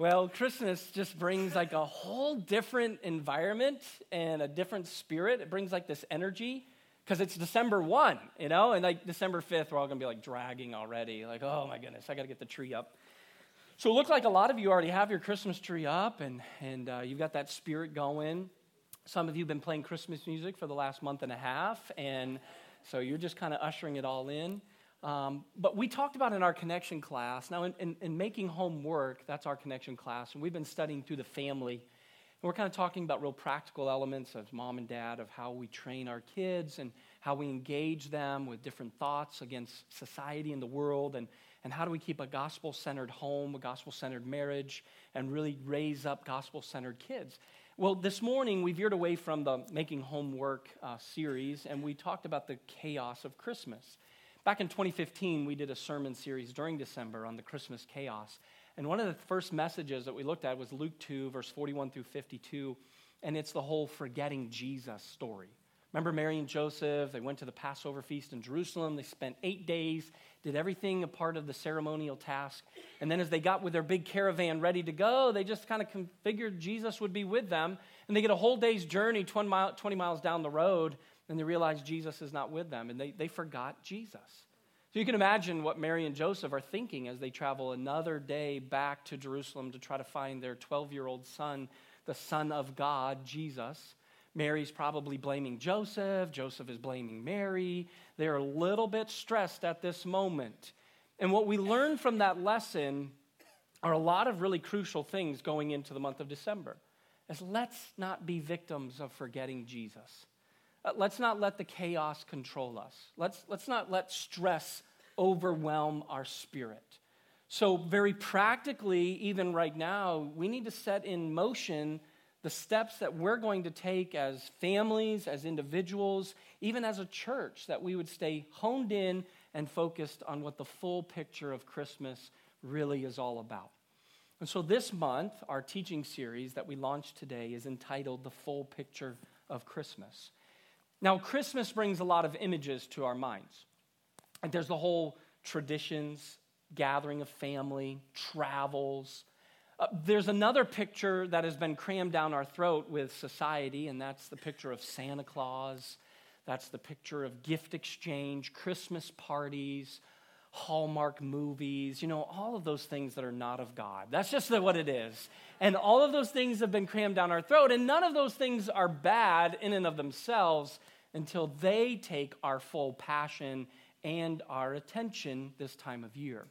Well, Christmas just brings like a whole different environment and a different spirit. It brings like this energy because it's December 1, you know, and like December 5th, we're all gonna be like dragging already. Like, oh my goodness, I gotta get the tree up. So it looks like a lot of you already have your Christmas tree up and, and uh, you've got that spirit going. Some of you have been playing Christmas music for the last month and a half, and so you're just kind of ushering it all in. Um, but we talked about in our connection class, now in, in, in, making home work, that's our connection class, and we've been studying through the family. And we're kind of talking about real practical elements of mom and dad of how we train our kids and how we engage them with different thoughts against society and the world, and, and how do we keep a gospel centered home, a gospel centered marriage, and really raise up gospel centered kids. Well, this morning we veered away from the Making Home Work uh, series, and we talked about the chaos of Christmas. Back in 2015, we did a sermon series during December on the Christmas chaos. And one of the first messages that we looked at was Luke 2, verse 41 through 52. And it's the whole forgetting Jesus story. Remember Mary and Joseph? They went to the Passover feast in Jerusalem. They spent eight days, did everything a part of the ceremonial task. And then, as they got with their big caravan ready to go, they just kind of figured Jesus would be with them. And they get a whole day's journey 20, 20 miles down the road and they realize Jesus is not with them, and they, they forgot Jesus. So you can imagine what Mary and Joseph are thinking as they travel another day back to Jerusalem to try to find their 12 year old son, the Son of God, Jesus. Mary's probably blaming Joseph. Joseph is blaming Mary. They're a little bit stressed at this moment. And what we learn from that lesson are a lot of really crucial things going into the month of December. Is let's not be victims of forgetting Jesus. Uh, let's not let the chaos control us. Let's, let's not let stress overwhelm our spirit. So, very practically, even right now, we need to set in motion the steps that we're going to take as families, as individuals, even as a church, that we would stay honed in and focused on what the full picture of Christmas really is all about. And so, this month, our teaching series that we launched today is entitled The Full Picture of Christmas. Now, Christmas brings a lot of images to our minds. There's the whole traditions, gathering of family, travels. Uh, there's another picture that has been crammed down our throat with society, and that's the picture of Santa Claus. That's the picture of gift exchange, Christmas parties, Hallmark movies, you know, all of those things that are not of God. That's just what it is. And all of those things have been crammed down our throat, and none of those things are bad in and of themselves until they take our full passion and our attention this time of year.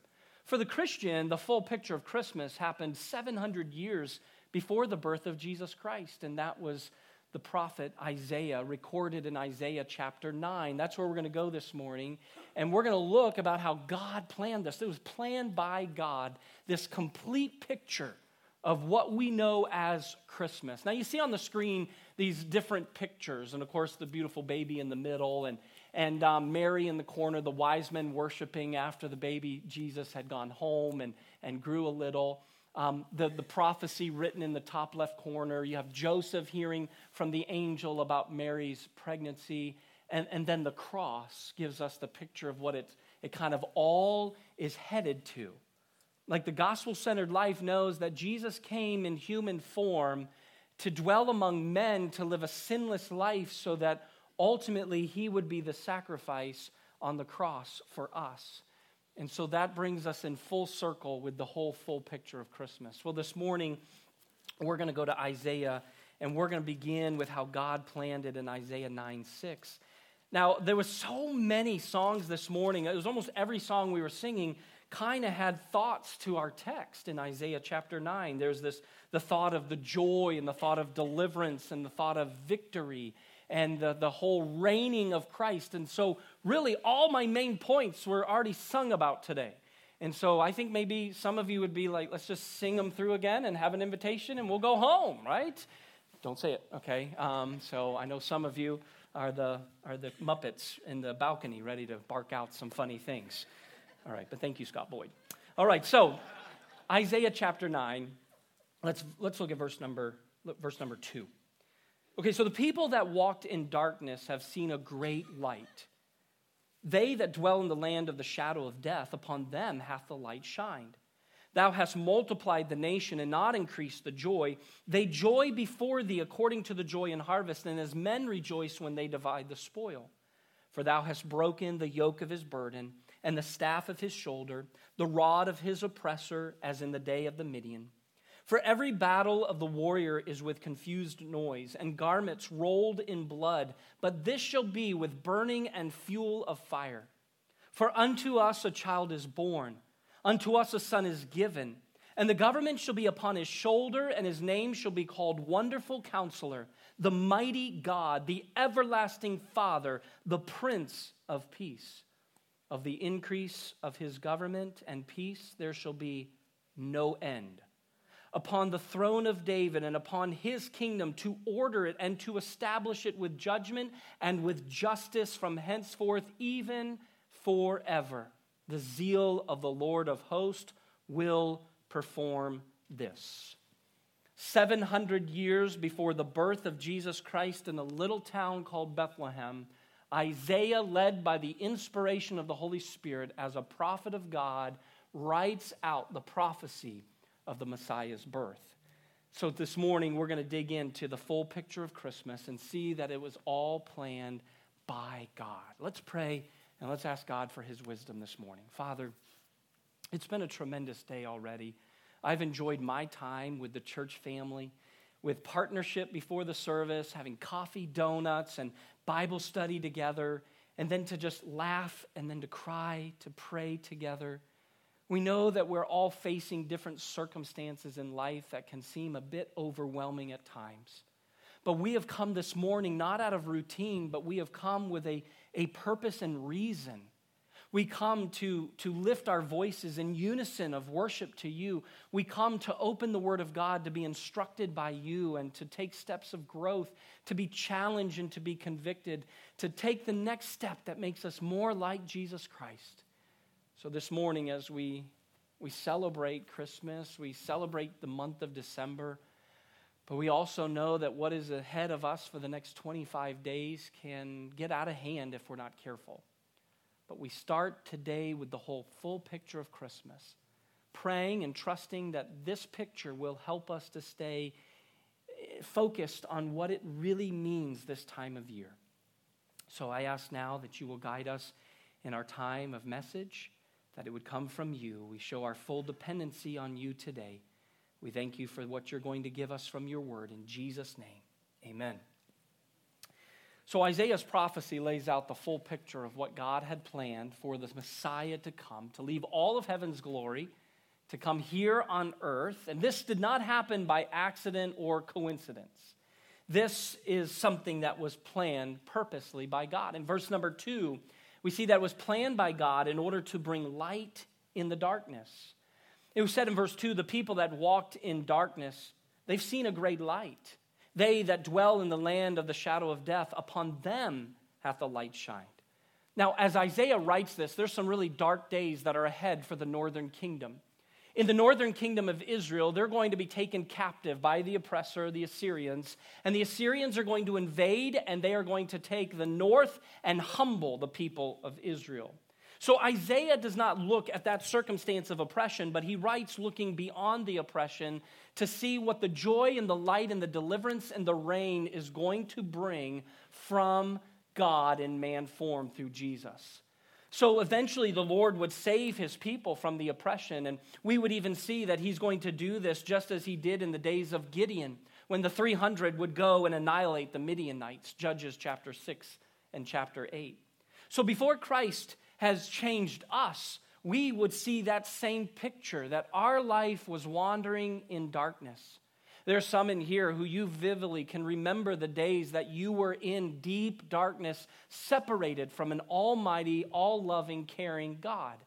For the Christian, the full picture of Christmas happened 700 years before the birth of Jesus Christ, and that was the prophet Isaiah, recorded in Isaiah chapter 9. That's where we're going to go this morning. And we're going to look about how God planned this. It was planned by God, this complete picture of what we know as Christmas. Now, you see on the screen these different pictures, and of course, the beautiful baby in the middle, and, and um, Mary in the corner, the wise men worshiping after the baby Jesus had gone home and, and grew a little. Um, the, the prophecy written in the top left corner. You have Joseph hearing from the angel about Mary's pregnancy. And, and then the cross gives us the picture of what it, it kind of all is headed to. Like the gospel centered life knows that Jesus came in human form to dwell among men, to live a sinless life, so that ultimately he would be the sacrifice on the cross for us. And so that brings us in full circle with the whole full picture of Christmas. Well, this morning, we're going to go to Isaiah, and we're going to begin with how God planned it in Isaiah 9 6. Now, there were so many songs this morning. It was almost every song we were singing kind of had thoughts to our text in Isaiah chapter 9. There's this the thought of the joy and the thought of deliverance and the thought of victory and the, the whole reigning of Christ. And so, really, all my main points were already sung about today. And so, I think maybe some of you would be like, let's just sing them through again and have an invitation and we'll go home, right? Don't say it, okay? Um, so, I know some of you are the, are the Muppets in the balcony ready to bark out some funny things. All right, but thank you, Scott Boyd. All right, so Isaiah chapter 9. Let's, let's look at verse number, verse number 2. Okay, so the people that walked in darkness have seen a great light. They that dwell in the land of the shadow of death, upon them hath the light shined. Thou hast multiplied the nation and not increased the joy. They joy before thee according to the joy in harvest, and as men rejoice when they divide the spoil. For thou hast broken the yoke of his burden and the staff of his shoulder, the rod of his oppressor, as in the day of the Midian. For every battle of the warrior is with confused noise, and garments rolled in blood, but this shall be with burning and fuel of fire. For unto us a child is born Unto us a son is given, and the government shall be upon his shoulder, and his name shall be called Wonderful Counselor, the Mighty God, the Everlasting Father, the Prince of Peace. Of the increase of his government and peace there shall be no end. Upon the throne of David and upon his kingdom to order it and to establish it with judgment and with justice from henceforth, even forever the zeal of the Lord of hosts will perform this. 700 years before the birth of Jesus Christ in a little town called Bethlehem, Isaiah, led by the inspiration of the Holy Spirit as a prophet of God, writes out the prophecy of the Messiah's birth. So this morning, we're going to dig into the full picture of Christmas and see that it was all planned by God. Let's pray and let's ask God for his wisdom this morning. Father, it's been a tremendous day already. I've enjoyed my time with the church family, with partnership before the service, having coffee, donuts, and Bible study together, and then to just laugh and then to cry, to pray together. We know that we're all facing different circumstances in life that can seem a bit overwhelming at times. But we have come this morning not out of routine, but we have come with a a purpose and reason. We come to, to lift our voices in unison of worship to you. We come to open the Word of God, to be instructed by you, and to take steps of growth, to be challenged and to be convicted, to take the next step that makes us more like Jesus Christ. So, this morning, as we, we celebrate Christmas, we celebrate the month of December, but we also know that what is ahead of us for the next 25 days can get out of hand if we're not careful. But we start today with the whole full picture of Christmas, praying and trusting that this picture will help us to stay eh, focused on what it really means this time of year. So I ask now that you will guide us in our time of message, that it would come from you. We show our full dependency on you today. We thank you for what you're going to give us from your word. In Jesus' name, amen. So, Isaiah's prophecy lays out the full picture of what God had planned for the Messiah to come, to leave all of heaven's glory, to come here on earth. And this did not happen by accident or coincidence. This is something that was planned purposely by God. In verse number two, we see that it was planned by God in order to bring light in the darkness. It was said in verse 2 the people that walked in darkness, they've seen a great light. They that dwell in the land of the shadow of death, upon them hath the light shined. Now, as Isaiah writes this, there's some really dark days that are ahead for the northern kingdom. In the northern kingdom of Israel, they're going to be taken captive by the oppressor, the Assyrians. And the Assyrians are going to invade and they are going to take the north and humble the people of Israel. So Isaiah does not look at that circumstance of oppression, but he writes looking beyond the oppression to see what the joy and the light and the deliverance and the reign is going to bring from God in man form through Jesus. So eventually, the Lord would save his people from the oppression. And we would even see that he's going to do this just as he did in the days of Gideon, when the 300 would go and annihilate the Midianites, Judges chapter 6 and chapter 8. So before Christ has changed us, we would see that same picture that our life was wandering in darkness. There's some in here who you vividly can remember the days that you were in deep darkness, separated from an almighty, all loving, caring God.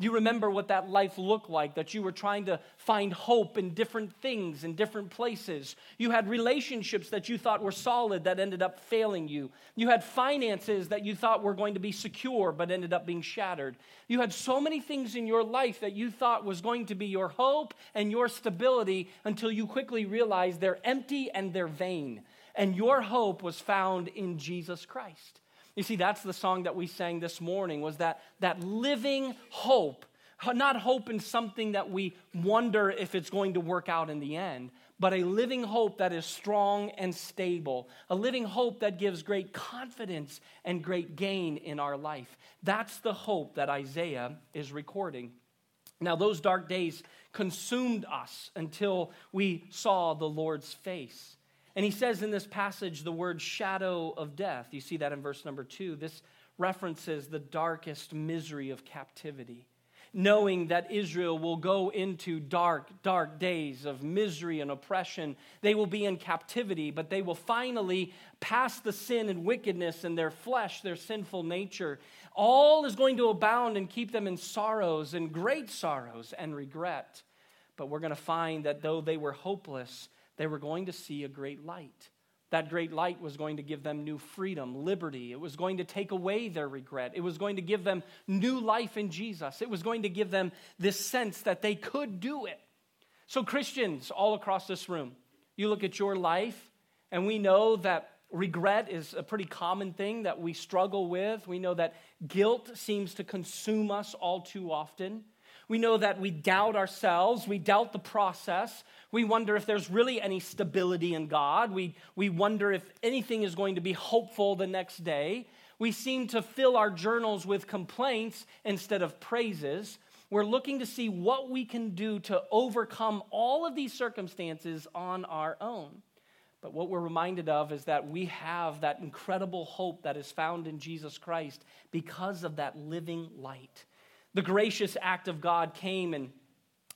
Do you remember what that life looked like, that you were trying to find hope in different things, in different places. You had relationships that you thought were solid that ended up failing you. You had finances that you thought were going to be secure but ended up being shattered. You had so many things in your life that you thought was going to be your hope and your stability until you quickly realized they're empty and they're vain. And your hope was found in Jesus Christ. You see, that's the song that we sang this morning was that, that living hope Not hope in something that we wonder if it's going to work out in the end, but a living hope that is strong and stable, a living hope that gives great confidence and great gain in our life. That's the hope that Isaiah is recording. Now, those dark days consumed us until we saw the Lord's face. And he says in this passage the word shadow of death. You see that in verse number two. This references the darkest misery of captivity knowing that Israel will go into dark, dark days of misery and oppression. They will be in captivity, but they will finally pass the sin and wickedness in their flesh, their sinful nature. All is going to abound and keep them in sorrows and great sorrows and regret. But we're going to find that though they were hopeless, they were going to see a great light. That great light was going to give them new freedom, liberty. It was going to take away their regret. It was going to give them new life in Jesus. It was going to give them this sense that they could do it. So, Christians all across this room, you look at your life, and we know that regret is a pretty common thing that we struggle with. We know that guilt seems to consume us all too often. We know that we doubt ourselves, we doubt the process. We wonder if there's really any stability in God. We, we wonder if anything is going to be hopeful the next day. We seem to fill our journals with complaints instead of praises. We're looking to see what we can do to overcome all of these circumstances on our own. But what we're reminded of is that we have that incredible hope that is found in Jesus Christ because of that living light. The gracious act of God came and,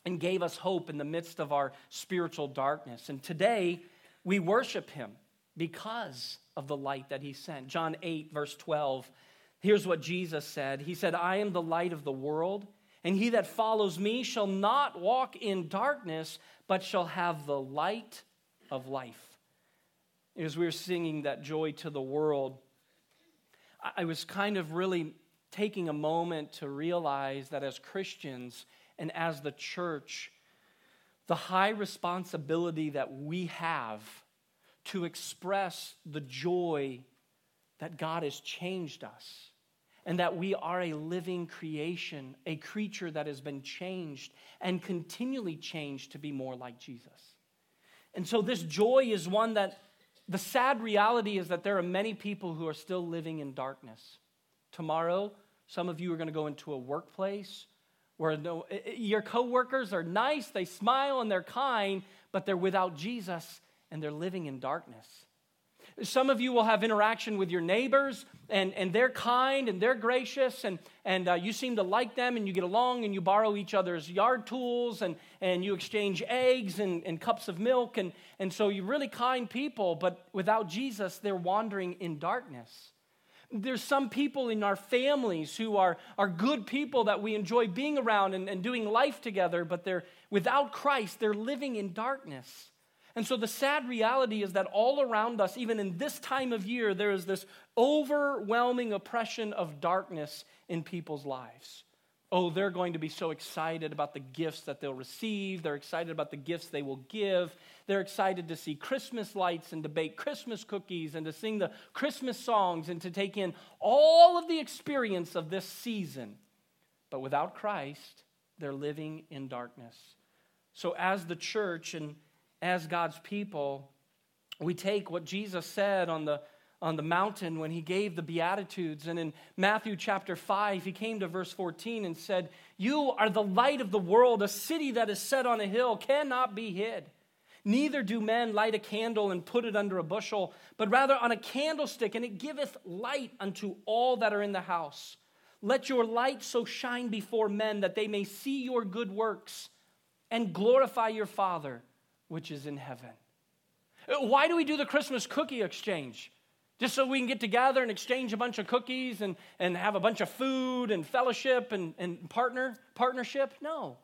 and gave us hope in the midst of our spiritual darkness. And today, we worship him because of the light that he sent. John 8, verse 12. Here's what Jesus said He said, I am the light of the world, and he that follows me shall not walk in darkness, but shall have the light of life. As we were singing that joy to the world, I was kind of really taking a moment to realize that as Christians and as the church, the high responsibility that we have to express the joy that God has changed us and that we are a living creation, a creature that has been changed and continually changed to be more like Jesus. And so, this joy is one that the sad reality is that there are many people who are still living in darkness. Tomorrow, some of you are going to go into a workplace where no, your coworkers are nice, they smile and they're kind, but they're without Jesus and they're living in darkness. Some of you will have interaction with your neighbors, and, and they're kind and they're gracious, and, and uh, you seem to like them, and you get along, and you borrow each other's yard tools, and, and you exchange eggs and, and cups of milk. And, and so you're really kind people, but without Jesus, they're wandering in darkness. There's some people in our families who are, are good people that we enjoy being around and, and doing life together, but they're without Christ, they're living in darkness. And so the sad reality is that all around us, even in this time of year, there is this overwhelming oppression of darkness in people's lives. Oh, they're going to be so excited about the gifts that they'll receive. They're excited about the gifts they will give. They're excited to see Christmas lights and to bake Christmas cookies and to sing the Christmas songs and to take in all of the experience of this season. But without Christ, they're living in darkness. So, as the church and as God's people, we take what Jesus said on the on the mountain when he gave the Beatitudes. And in Matthew chapter 5, he came to verse 14 and said, You are the light of the world. A city that is set on a hill cannot be hid. Neither do men light a candle and put it under a bushel, but rather on a candlestick, and it giveth light unto all that are in the house. Let your light so shine before men that they may see your good works and glorify your Father which is in heaven. Uh, why do we do the Christmas cookie exchange? Just so we can get together and exchange a bunch of cookies and, and have a bunch of food and fellowship and, and partner partnership? No.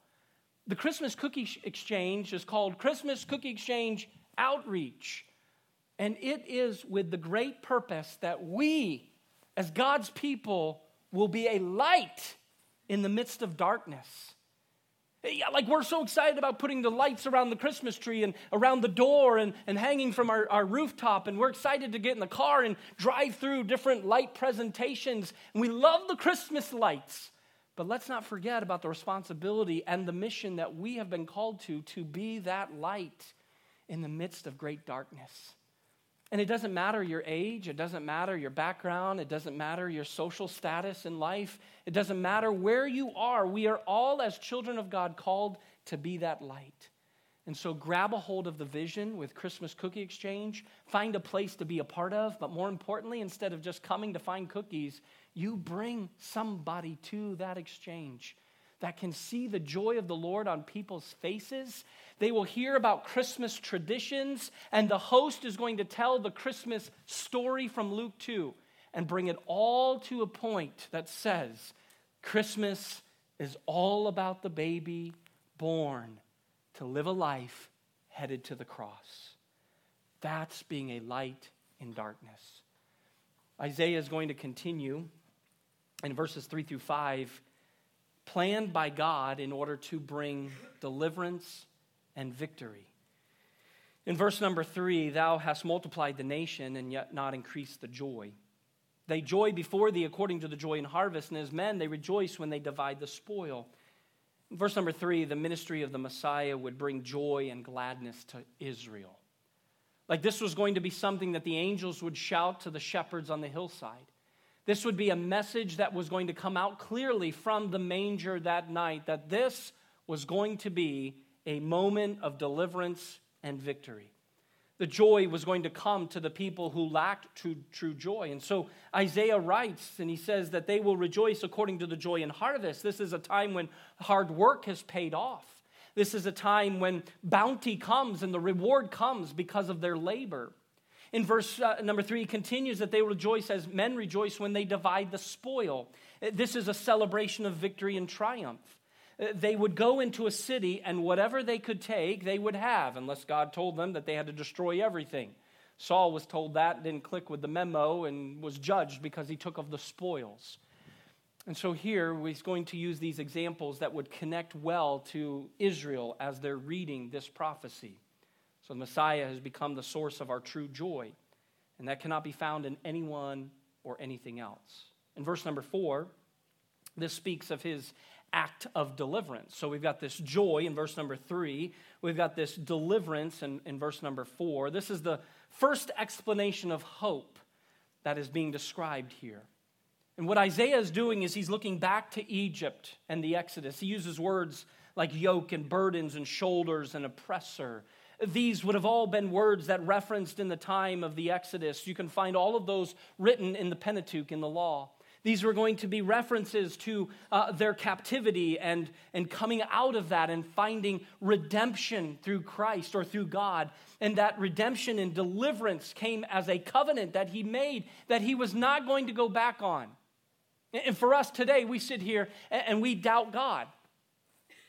The Christmas cookie exchange is called Christmas Cookie Exchange Outreach. And it is with the great purpose that we, as God's people, will be a light in the midst of darkness. Like we're so excited about putting the lights around the Christmas tree and around the door and, and hanging from our, our rooftop. And we're excited to get in the car and drive through different light presentations. And we love the Christmas lights. But let's not forget about the responsibility and the mission that we have been called to to be that light in the midst of great darkness. And it doesn't matter your age, it doesn't matter your background, it doesn't matter your social status in life, it doesn't matter where you are. We are all, as children of God, called to be that light. And so grab a hold of the vision with Christmas Cookie Exchange, find a place to be a part of, but more importantly, instead of just coming to find cookies, you bring somebody to that exchange that can see the joy of the Lord on people's faces. They will hear about Christmas traditions, and the host is going to tell the Christmas story from Luke 2 and bring it all to a point that says Christmas is all about the baby born to live a life headed to the cross. That's being a light in darkness. Isaiah is going to continue in verses 3 through 5, planned by God in order to bring deliverance and victory. In verse number 3, thou hast multiplied the nation and yet not increased the joy. They joy before thee according to the joy in harvest, and as men they rejoice when they divide the spoil. Verse number three the ministry of the Messiah would bring joy and gladness to Israel. Like this was going to be something that the angels would shout to the shepherds on the hillside. This would be a message that was going to come out clearly from the manger that night that this was going to be a moment of deliverance and victory the joy was going to come to the people who lacked true, true joy. And so Isaiah writes, and he says that they will rejoice according to the joy in harvest. This is a time when hard work has paid off. This is a time when bounty comes and the reward comes because of their labor. In verse uh, number three, he continues that they rejoice as men rejoice when they divide the spoil. This is a celebration of victory and triumph they would go into a city and whatever they could take, they would have, unless God told them that they had to destroy everything. Saul was told that, didn't click with the memo, and was judged because he took of the spoils. And so here he's going to use these examples that would connect well to Israel as they're reading this prophecy. So the Messiah has become the source of our true joy, and that cannot be found in anyone or anything else. In verse number four, this speaks of his act of deliverance. So we've got this joy in verse number three. We've got this deliverance in, in verse number four. This is the first explanation of hope that is being described here. And what Isaiah is doing is he's looking back to Egypt and the Exodus. He uses words like yoke and burdens and shoulders and oppressor. These would have all been words that referenced in the time of the Exodus. You can find all of those written in the Pentateuch, in the law. These were going to be references to uh, their captivity and, and coming out of that and finding redemption through Christ or through God. And that redemption and deliverance came as a covenant that he made that he was not going to go back on. And for us today, we sit here and we doubt God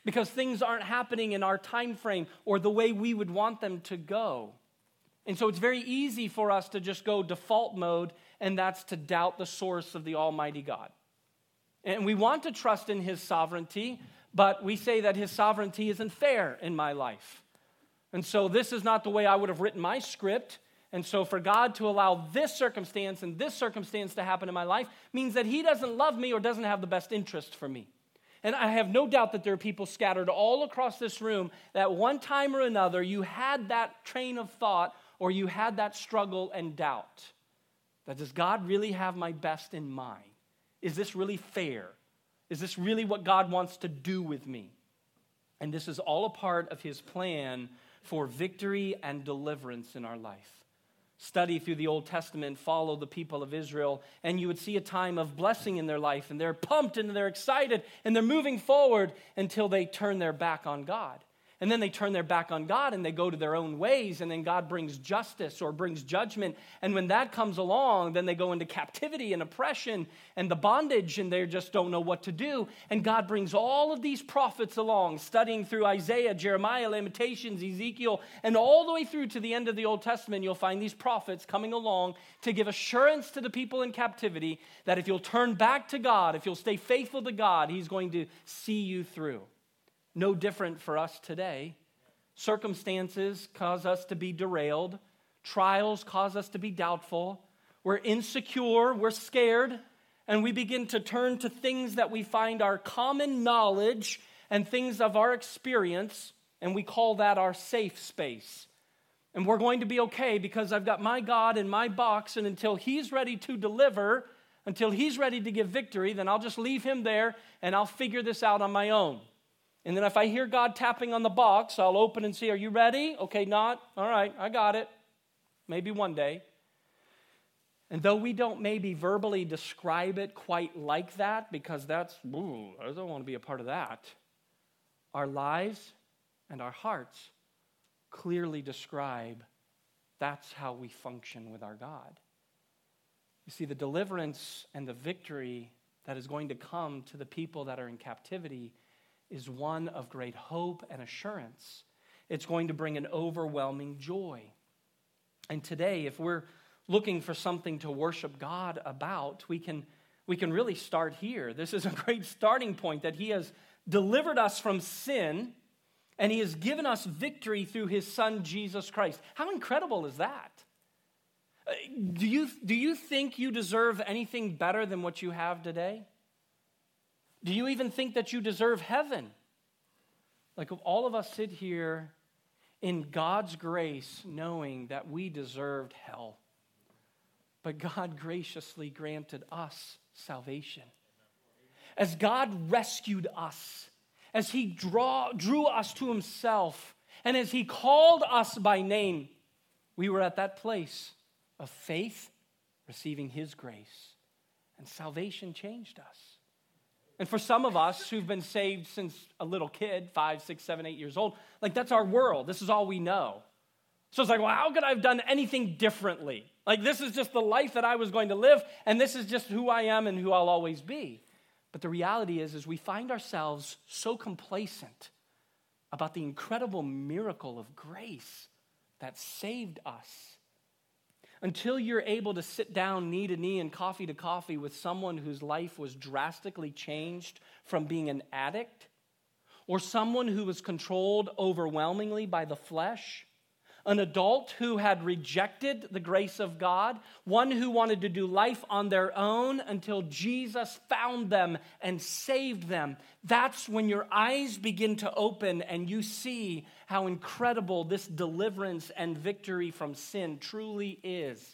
because things aren't happening in our time frame or the way we would want them to go. And so it's very easy for us to just go default mode and that's to doubt the source of the Almighty God. And we want to trust in His sovereignty, but we say that His sovereignty isn't fair in my life. And so this is not the way I would have written my script. And so for God to allow this circumstance and this circumstance to happen in my life means that He doesn't love me or doesn't have the best interest for me. And I have no doubt that there are people scattered all across this room that one time or another you had that train of thought or you had that struggle and doubt. That does God really have my best in mind? Is this really fair? Is this really what God wants to do with me? And this is all a part of his plan for victory and deliverance in our life. Study through the Old Testament, follow the people of Israel, and you would see a time of blessing in their life, and they're pumped and they're excited and they're moving forward until they turn their back on God. And then they turn their back on God and they go to their own ways, and then God brings justice or brings judgment. And when that comes along, then they go into captivity and oppression and the bondage, and they just don't know what to do. And God brings all of these prophets along, studying through Isaiah, Jeremiah, Lamentations, Ezekiel, and all the way through to the end of the Old Testament, you'll find these prophets coming along to give assurance to the people in captivity that if you'll turn back to God, if you'll stay faithful to God, He's going to see you through. No different for us today. Circumstances cause us to be derailed, trials cause us to be doubtful. We're insecure, we're scared, and we begin to turn to things that we find our common knowledge and things of our experience, and we call that our safe space. And we're going to be okay because I've got my God in my box, and until He's ready to deliver, until He's ready to give victory, then I'll just leave Him there and I'll figure this out on my own. And then if I hear God tapping on the box, I'll open and see, Are you ready? Okay, not. All right, I got it. Maybe one day. And though we don't maybe verbally describe it quite like that, because that's, ooh, I don't want to be a part of that, our lives and our hearts clearly describe that's how we function with our God. You see, the deliverance and the victory that is going to come to the people that are in captivity is one of great hope and assurance. It's going to bring an overwhelming joy. And today, if we're looking for something to worship God about, we can, we can really start here. This is a great starting point that He has delivered us from sin and He has given us victory through His Son, Jesus Christ. How incredible is that? Uh, do you, do you think you deserve anything better than what you have today? Do you even think that you deserve heaven? Like, all of us sit here in God's grace, knowing that we deserved hell. But God graciously granted us salvation. As God rescued us, as He draw, drew us to Himself, and as He called us by name, we were at that place of faith, receiving His grace, and salvation changed us. And for some of us who've been saved since a little kid, five, six, seven, eight years old, like that's our world. This is all we know. So it's like, well, how could I have done anything differently? Like, this is just the life that I was going to live, and this is just who I am and who I'll always be. But the reality is, is we find ourselves so complacent about the incredible miracle of grace that saved us. Until you're able to sit down knee to knee and coffee to coffee with someone whose life was drastically changed from being an addict, or someone who was controlled overwhelmingly by the flesh, an adult who had rejected the grace of God, one who wanted to do life on their own until Jesus found them and saved them. That's when your eyes begin to open and you see how incredible this deliverance and victory from sin truly is.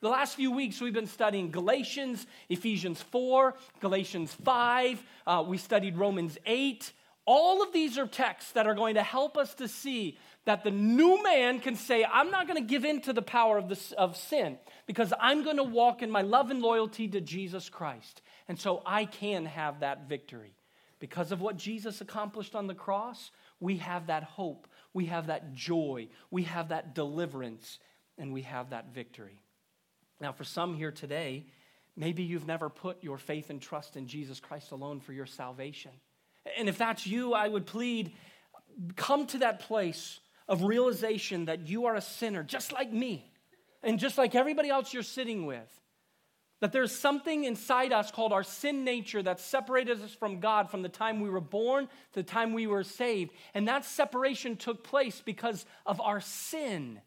The last few weeks, we've been studying Galatians, Ephesians 4, Galatians 5. Uh, we studied Romans 8. All of these are texts that are going to help us to see that the new man can say, I'm not going to give in to the power of, this, of sin because I'm going to walk in my love and loyalty to Jesus Christ. And so I can have that victory. Because of what Jesus accomplished on the cross, we have that hope, we have that joy, we have that deliverance, and we have that victory. Now, for some here today, maybe you've never put your faith and trust in Jesus Christ alone for your salvation. And if that's you, I would plead come to that place of realization that you are a sinner, just like me, and just like everybody else you're sitting with. That there's something inside us called our sin nature that separated us from God from the time we were born to the time we were saved. And that separation took place because of our sin.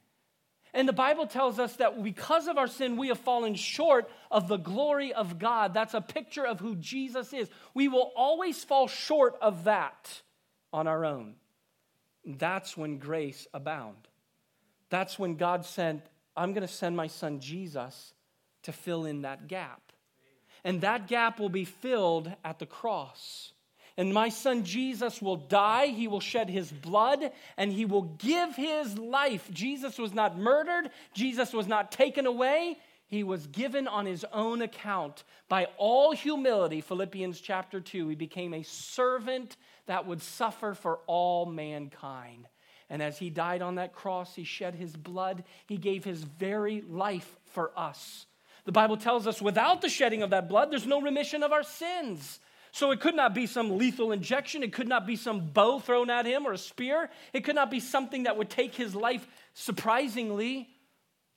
And the Bible tells us that because of our sin, we have fallen short of the glory of God. That's a picture of who Jesus is. We will always fall short of that on our own. That's when grace abound. That's when God said, I'm going to send my son Jesus to fill in that gap. And that gap will be filled at the cross. And my son Jesus will die, he will shed his blood, and he will give his life. Jesus was not murdered, Jesus was not taken away. He was given on his own account by all humility. Philippians chapter 2. He became a servant that would suffer for all mankind. And as he died on that cross, he shed his blood. He gave his very life for us. The Bible tells us without the shedding of that blood, there's no remission of our sins. So it could not be some lethal injection. It could not be some bow thrown at him or a spear. It could not be something that would take his life surprisingly.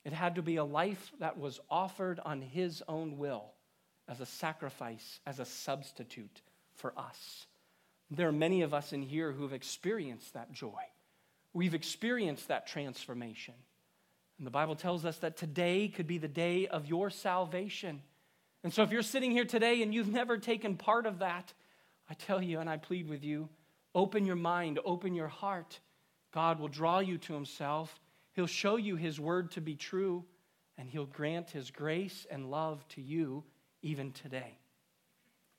It had to be a life that was offered on his own will as a sacrifice, as a substitute for us. There are many of us in here who have experienced that joy. We've experienced that transformation. And the Bible tells us that today could be the day of your salvation. And so if you're sitting here today and you've never taken part of that, I tell you and I plead with you open your mind, open your heart. God will draw you to Himself. He'll show you His word to be true, and He'll grant His grace and love to you even today.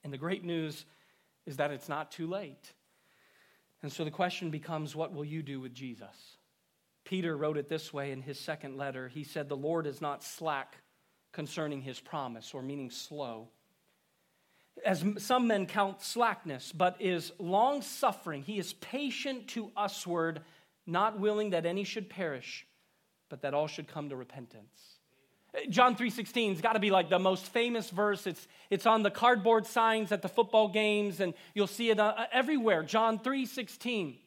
And the great news is that it's not too late. And so the question becomes what will you do with Jesus? Peter wrote it this way in his second letter. He said, The Lord is not slack concerning his promise, or meaning slow as some men count slackness, but is long suffering. He is patient to usward, not willing that any should perish, but that all should come to repentance. John 3:16 has got to be like the most famous verse. It's, it's on the cardboard signs at the football games, and you'll see it uh, everywhere. John 3:16.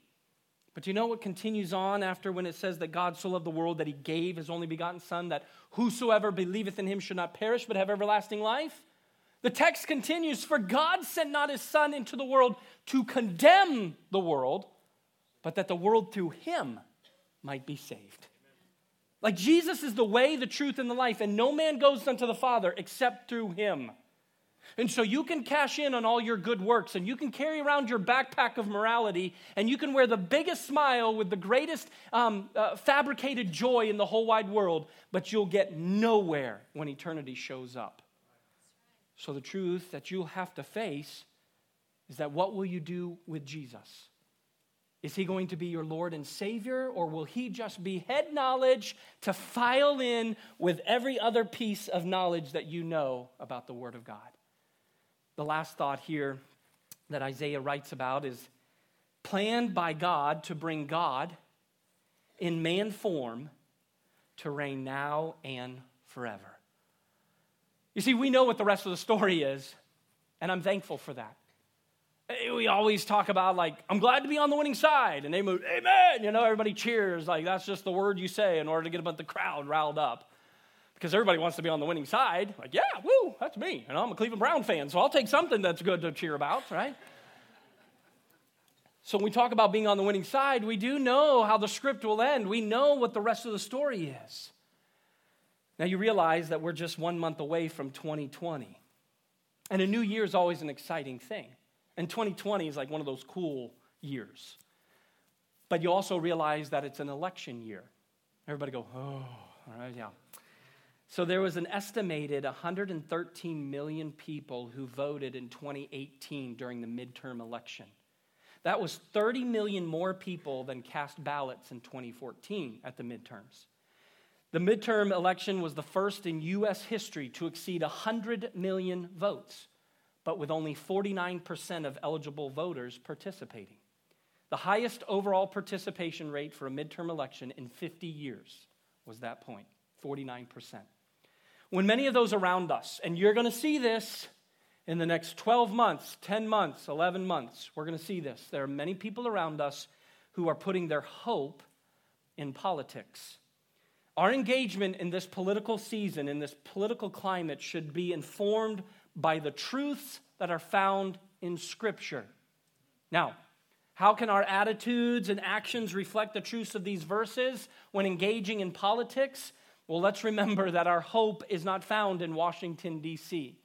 But you know what continues on after when it says that God so loved the world that he gave his only begotten Son, that whosoever believeth in him should not perish but have everlasting life? The text continues For God sent not his Son into the world to condemn the world, but that the world through him might be saved. Like Jesus is the way, the truth, and the life, and no man goes unto the Father except through him. And so you can cash in on all your good works and you can carry around your backpack of morality and you can wear the biggest smile with the greatest um, uh, fabricated joy in the whole wide world, but you'll get nowhere when eternity shows up. So, the truth that you'll have to face is that what will you do with Jesus? Is he going to be your Lord and Savior, or will he just be head knowledge to file in with every other piece of knowledge that you know about the Word of God? The last thought here that Isaiah writes about is planned by God to bring God in man form to reign now and forever. You see, we know what the rest of the story is, and I'm thankful for that. We always talk about, like, I'm glad to be on the winning side, and they move, Amen. You know, everybody cheers. Like, that's just the word you say in order to get about the crowd riled up. Because everybody wants to be on the winning side. Like, yeah, woo, that's me. And I'm a Cleveland Brown fan, so I'll take something that's good to cheer about, right? So when we talk about being on the winning side, we do know how the script will end. We know what the rest of the story is. Now, you realize that we're just one month away from 2020. And a new year is always an exciting thing. And 2020 is like one of those cool years. But you also realize that it's an election year. Everybody go, oh, all right, yeah. So there was an estimated 113 million people who voted in 2018 during the midterm election. That was 30 million more people than cast ballots in 2014 at the midterms. The midterm election was the first in U.S. history to exceed 100 million votes, but with only 49% of eligible voters participating. The highest overall participation rate for a midterm election in 50 years was that point 49%. When many of those around us, and you're going to see this in the next 12 months, 10 months, 11 months, we're going to see this. There are many people around us who are putting their hope in politics our engagement in this political season, in this political climate, should be informed by the truths that are found in Scripture. Now, how can our attitudes and actions reflect the truths of these verses when engaging in politics? Well, let's remember that our hope is not found in Washington, D.C.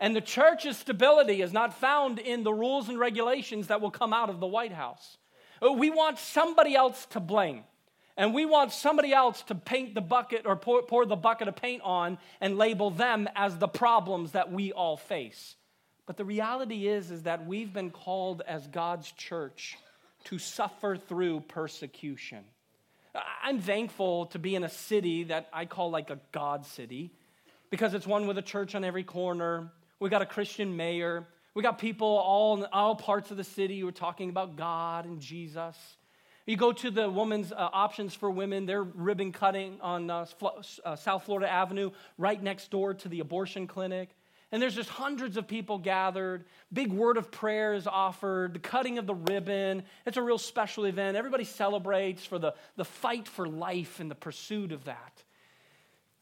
And the church's stability is not found in the rules and regulations that will come out of the White House. Oh, we want somebody else to blame and we want somebody else to paint the bucket or pour, pour, the bucket of paint on and label them as the problems that we all face. But the reality is is that we've been called as God's church to suffer through persecution. I'm thankful to be in a city that I call like a God city because it's one with a church on every corner. We got a Christian mayor. We got people all in all parts of the city who are talking about God and Jesus. You go to the women's uh, options for women, they're ribbon cutting on uh, uh, South Florida Avenue, right next door to the abortion clinic. And there's just hundreds of people gathered. Big word of prayer is offered, the cutting of the ribbon. It's a real special event. Everybody celebrates for the, the fight for life and the pursuit of that.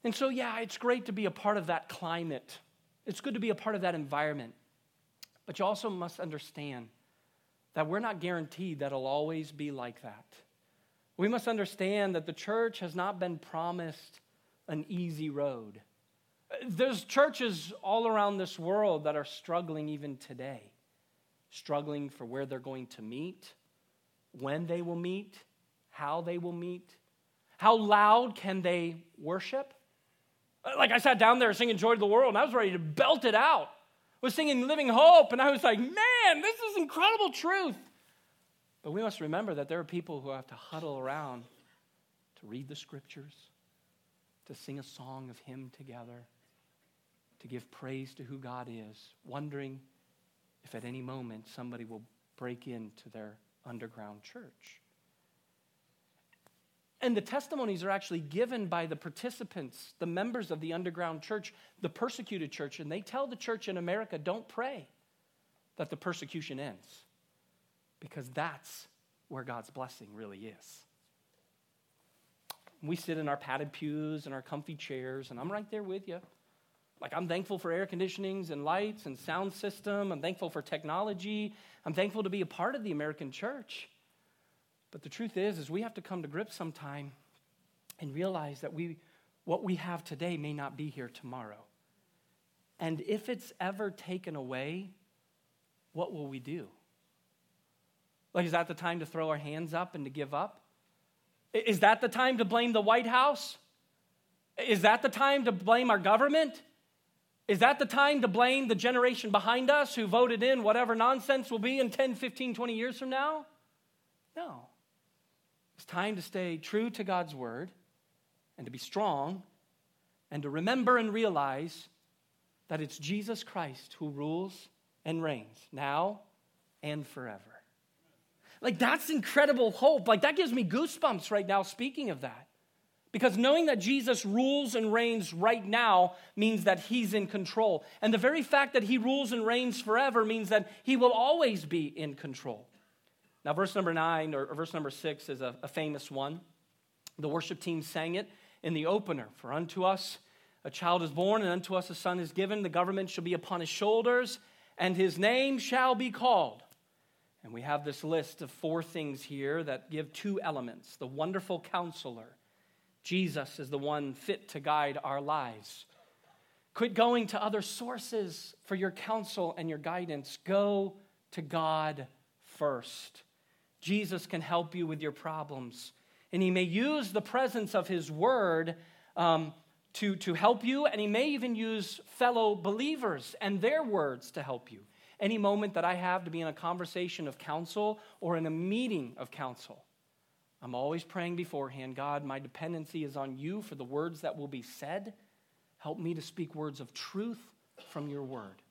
And so, yeah, it's great to be a part of that climate. It's good to be a part of that environment. But you also must understand that we're not guaranteed that it'll always be like that. We must understand that the church has not been promised an easy road. There's churches all around this world that are struggling even today, struggling for where they're going to meet, when they will meet, how they will meet, how loud can they worship. Like I sat down there singing Joy to the World, and I was ready to belt it out. Was singing Living Hope, and I was like, man, this is incredible truth. But we must remember that there are people who have to huddle around to read the scriptures, to sing a song of hymn together, to give praise to who God is, wondering if at any moment somebody will break into their underground church. And the testimonies are actually given by the participants, the members of the underground church, the persecuted church, and they tell the church in America don't pray that the persecution ends because that's where God's blessing really is. We sit in our padded pews and our comfy chairs, and I'm right there with you. Like, I'm thankful for air conditionings and lights and sound system. I'm thankful for technology. I'm thankful to be a part of the American church. But the truth is, is we have to come to grips sometime and realize that we, what we have today may not be here tomorrow. And if it's ever taken away, what will we do? Like, is that the time to throw our hands up and to give up? Is that the time to blame the White House? Is that the time to blame our government? Is that the time to blame the generation behind us who voted in whatever nonsense will be in 10, 15, 20 years from now? No. It's time to stay true to God's word and to be strong and to remember and realize that it's Jesus Christ who rules and reigns now and forever. Like, that's incredible hope. Like, that gives me goosebumps right now speaking of that. Because knowing that Jesus rules and reigns right now means that he's in control. And the very fact that he rules and reigns forever means that he will always be in control. Now, verse number nine or verse number six is a, a famous one. The worship team sang it in the opener For unto us a child is born, and unto us a son is given. The government shall be upon his shoulders, and his name shall be called. And we have this list of four things here that give two elements the wonderful counselor. Jesus is the one fit to guide our lives. Quit going to other sources for your counsel and your guidance. Go to God first. Jesus can help you with your problems. And He may use the presence of His Word um, to, to help you, and He may even use fellow believers and their words to help you. Any moment that I have to be in a conversation of counsel or in a meeting of counsel, I'm always praying beforehand God, my dependency is on you for the words that will be said. Help me to speak words of truth from your word.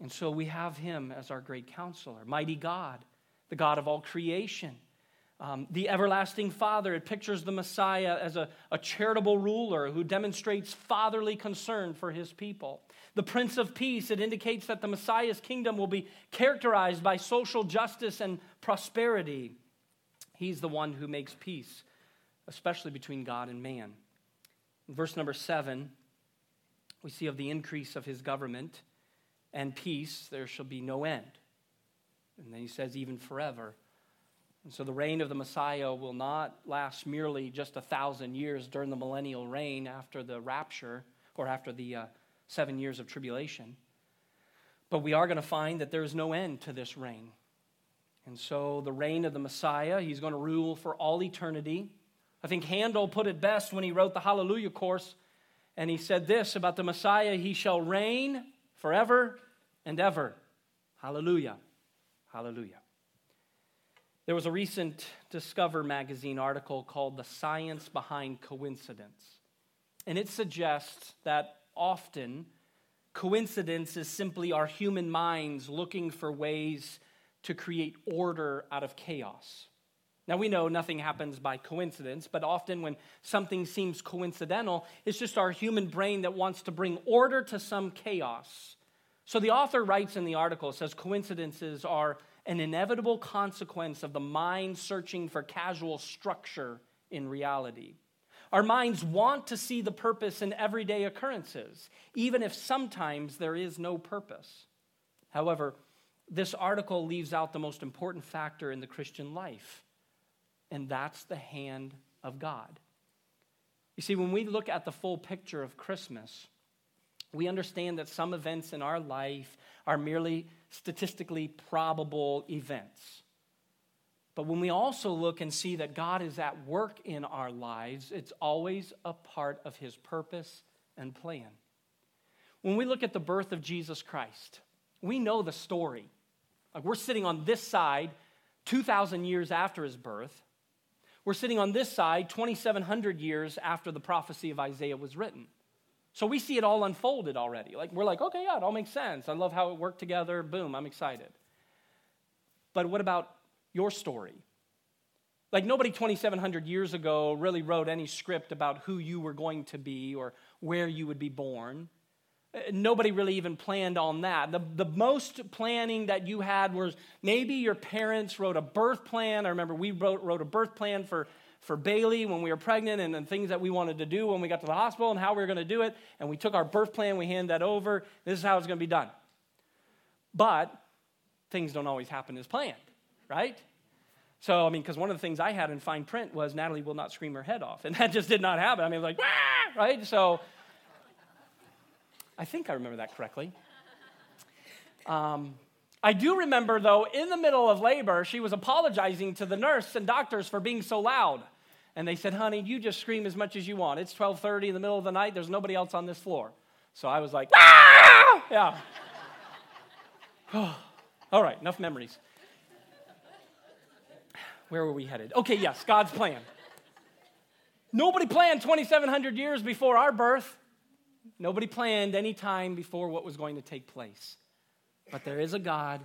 And so we have him as our great counselor, mighty God the God of all creation. Um, the everlasting Father, it pictures the Messiah as a, a charitable ruler who demonstrates fatherly concern for his people. The Prince of Peace, it indicates that the Messiah's kingdom will be characterized by social justice and prosperity. He's the one who makes peace, especially between God and man. In verse number seven, we see of the increase of his government and peace, there shall be no end. And then he says, even forever. And so the reign of the Messiah will not last merely just a thousand years during the millennial reign after the rapture or after the uh, seven years of tribulation. But we are going to find that there is no end to this reign. And so the reign of the Messiah, he's going to rule for all eternity. I think Handel put it best when he wrote the Hallelujah Chorus. And he said this about the Messiah He shall reign forever and ever. Hallelujah. Hallelujah. There was a recent Discover magazine article called The Science Behind Coincidence. And it suggests that often coincidence is simply our human minds looking for ways to create order out of chaos. Now, we know nothing happens by coincidence, but often when something seems coincidental, it's just our human brain that wants to bring order to some chaos. So the author writes in the article, says coincidences are an inevitable consequence of the mind searching for casual structure in reality. Our minds want to see the purpose in everyday occurrences, even if sometimes there is no purpose. However, this article leaves out the most important factor in the Christian life, and that's the hand of God. You see, when we look at the full picture of Christmas, We understand that some events in our life are merely statistically probable events. But when we also look and see that God is at work in our lives, it's always a part of His purpose and plan. When we look at the birth of Jesus Christ, we know the story. Like we're sitting on this side 2,000 years after his birth. We're sitting on this side 2,700 years after the prophecy of Isaiah was written. So we see it all unfolded already. Like we're like, okay, yeah, it all makes sense. I love how it worked together. Boom, I'm excited. But what about your story? Like nobody 2,700 years ago really wrote any script about who you were going to be or where you would be born. Uh, nobody really even planned on that. The, the most planning that you had was maybe your parents wrote a birth plan. I remember we wrote, wrote a birth plan for, for Bailey when we were pregnant and, things that we wanted to do when we got to the hospital and how we were going to do it. And we took our birth plan, we handed that over. This is how it's going to be done. But things don't always happen as planned, right? So, I mean, because one of the things I had in fine print was Natalie will not scream her head off. And that just did not happen. I mean, like, right? So, I think I remember that correctly. Um, I do remember, though, in the middle of labor, she was apologizing to the nurse and doctors for being so loud. And they said, honey, you just scream as much as you want. It's 1230 in the middle of the night. There's nobody else on this floor. So I was like, ah! Yeah. All right, enough memories. Where were we headed? Okay, yes, God's plan. Nobody planned 2,700 years before our birth. Nobody planned any time before what was going to take place. But there is a God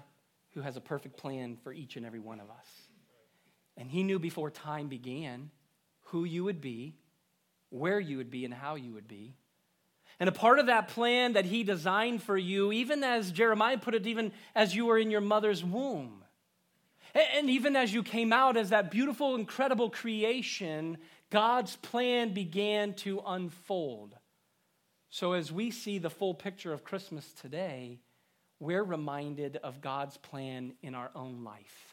who has a perfect plan for each and every one of us. And He knew before time began who you would be, where you would be, and how you would be. And a part of that plan that He designed for you, even as Jeremiah put it, even as you were in your mother's womb. And even as you came out as that beautiful, incredible creation, God's plan began to unfold. So, as we see the full picture of Christmas today, we're reminded of God's plan in our own life.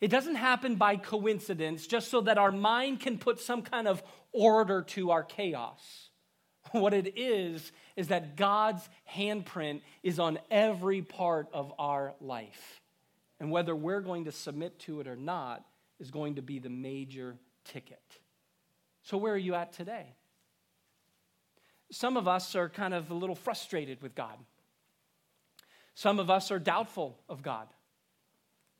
It doesn't happen by coincidence just so that our mind can put some kind of order to our chaos. What it is, is that God's handprint is on every part of our life. And whether we're going to submit to it or not is going to be the major ticket. So, where are you at today? Some of us are kind of a little frustrated with God. Some of us are doubtful of God.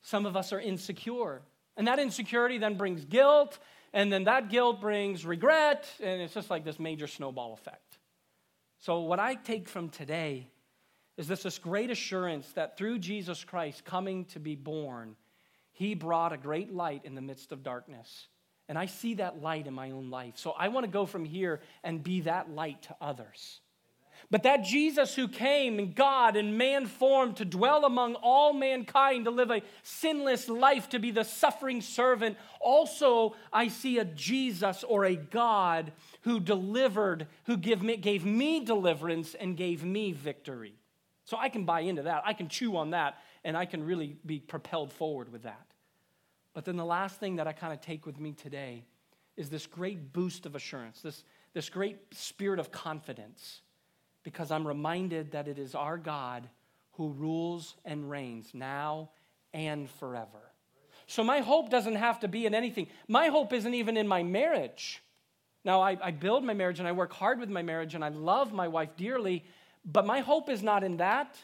Some of us are insecure. And that insecurity then brings guilt, and then that guilt brings regret, and it's just like this major snowball effect. So, what I take from today is this, this great assurance that through Jesus Christ coming to be born, he brought a great light in the midst of darkness. And I see that light in my own life. So I want to go from here and be that light to others. But that Jesus who came in God and man form to dwell among all mankind, to live a sinless life, to be the suffering servant, also I see a Jesus or a God who delivered, who give me, gave me deliverance and gave me victory. So I can buy into that. I can chew on that, and I can really be propelled forward with that. But then the last thing that I kind of take with me today is this great boost of assurance, this, this great spirit of confidence, because I'm reminded that it is our God who rules and reigns now and forever. So my hope doesn't have to be in anything. My hope isn't even in my marriage. Now, I, I build my marriage and I work hard with my marriage and I love my wife dearly, but my hope is not in that.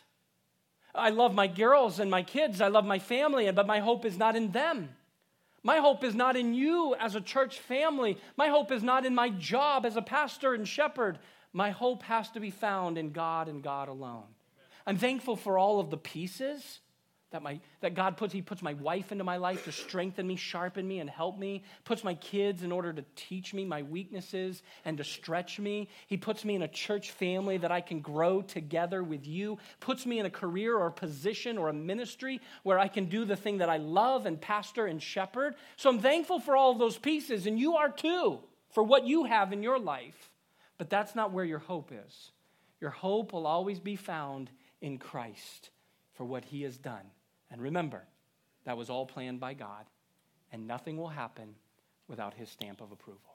I love my girls and my kids, I love my family, but my hope is not in them. My hope is not in you as a church family. My hope is not in my job as a pastor and shepherd. My hope has to be found in God and God alone. I'm thankful for all of the pieces that, my, that God puts. He puts my wife into my life to strengthen me, sharpen me, and help me. Puts my kids in order to teach me my weaknesses and to stretch me. He puts me in a church family that I can grow together with you. Puts me in a career or a position or a ministry where I can do the thing that I love and pastor and shepherd. So I'm thankful for all of those pieces, and you are too, for what you have in your life. But that's not where your hope is. Your hope will always be found in Christ for what he has done. And remember, that was all planned by God, and nothing will happen without his stamp of approval.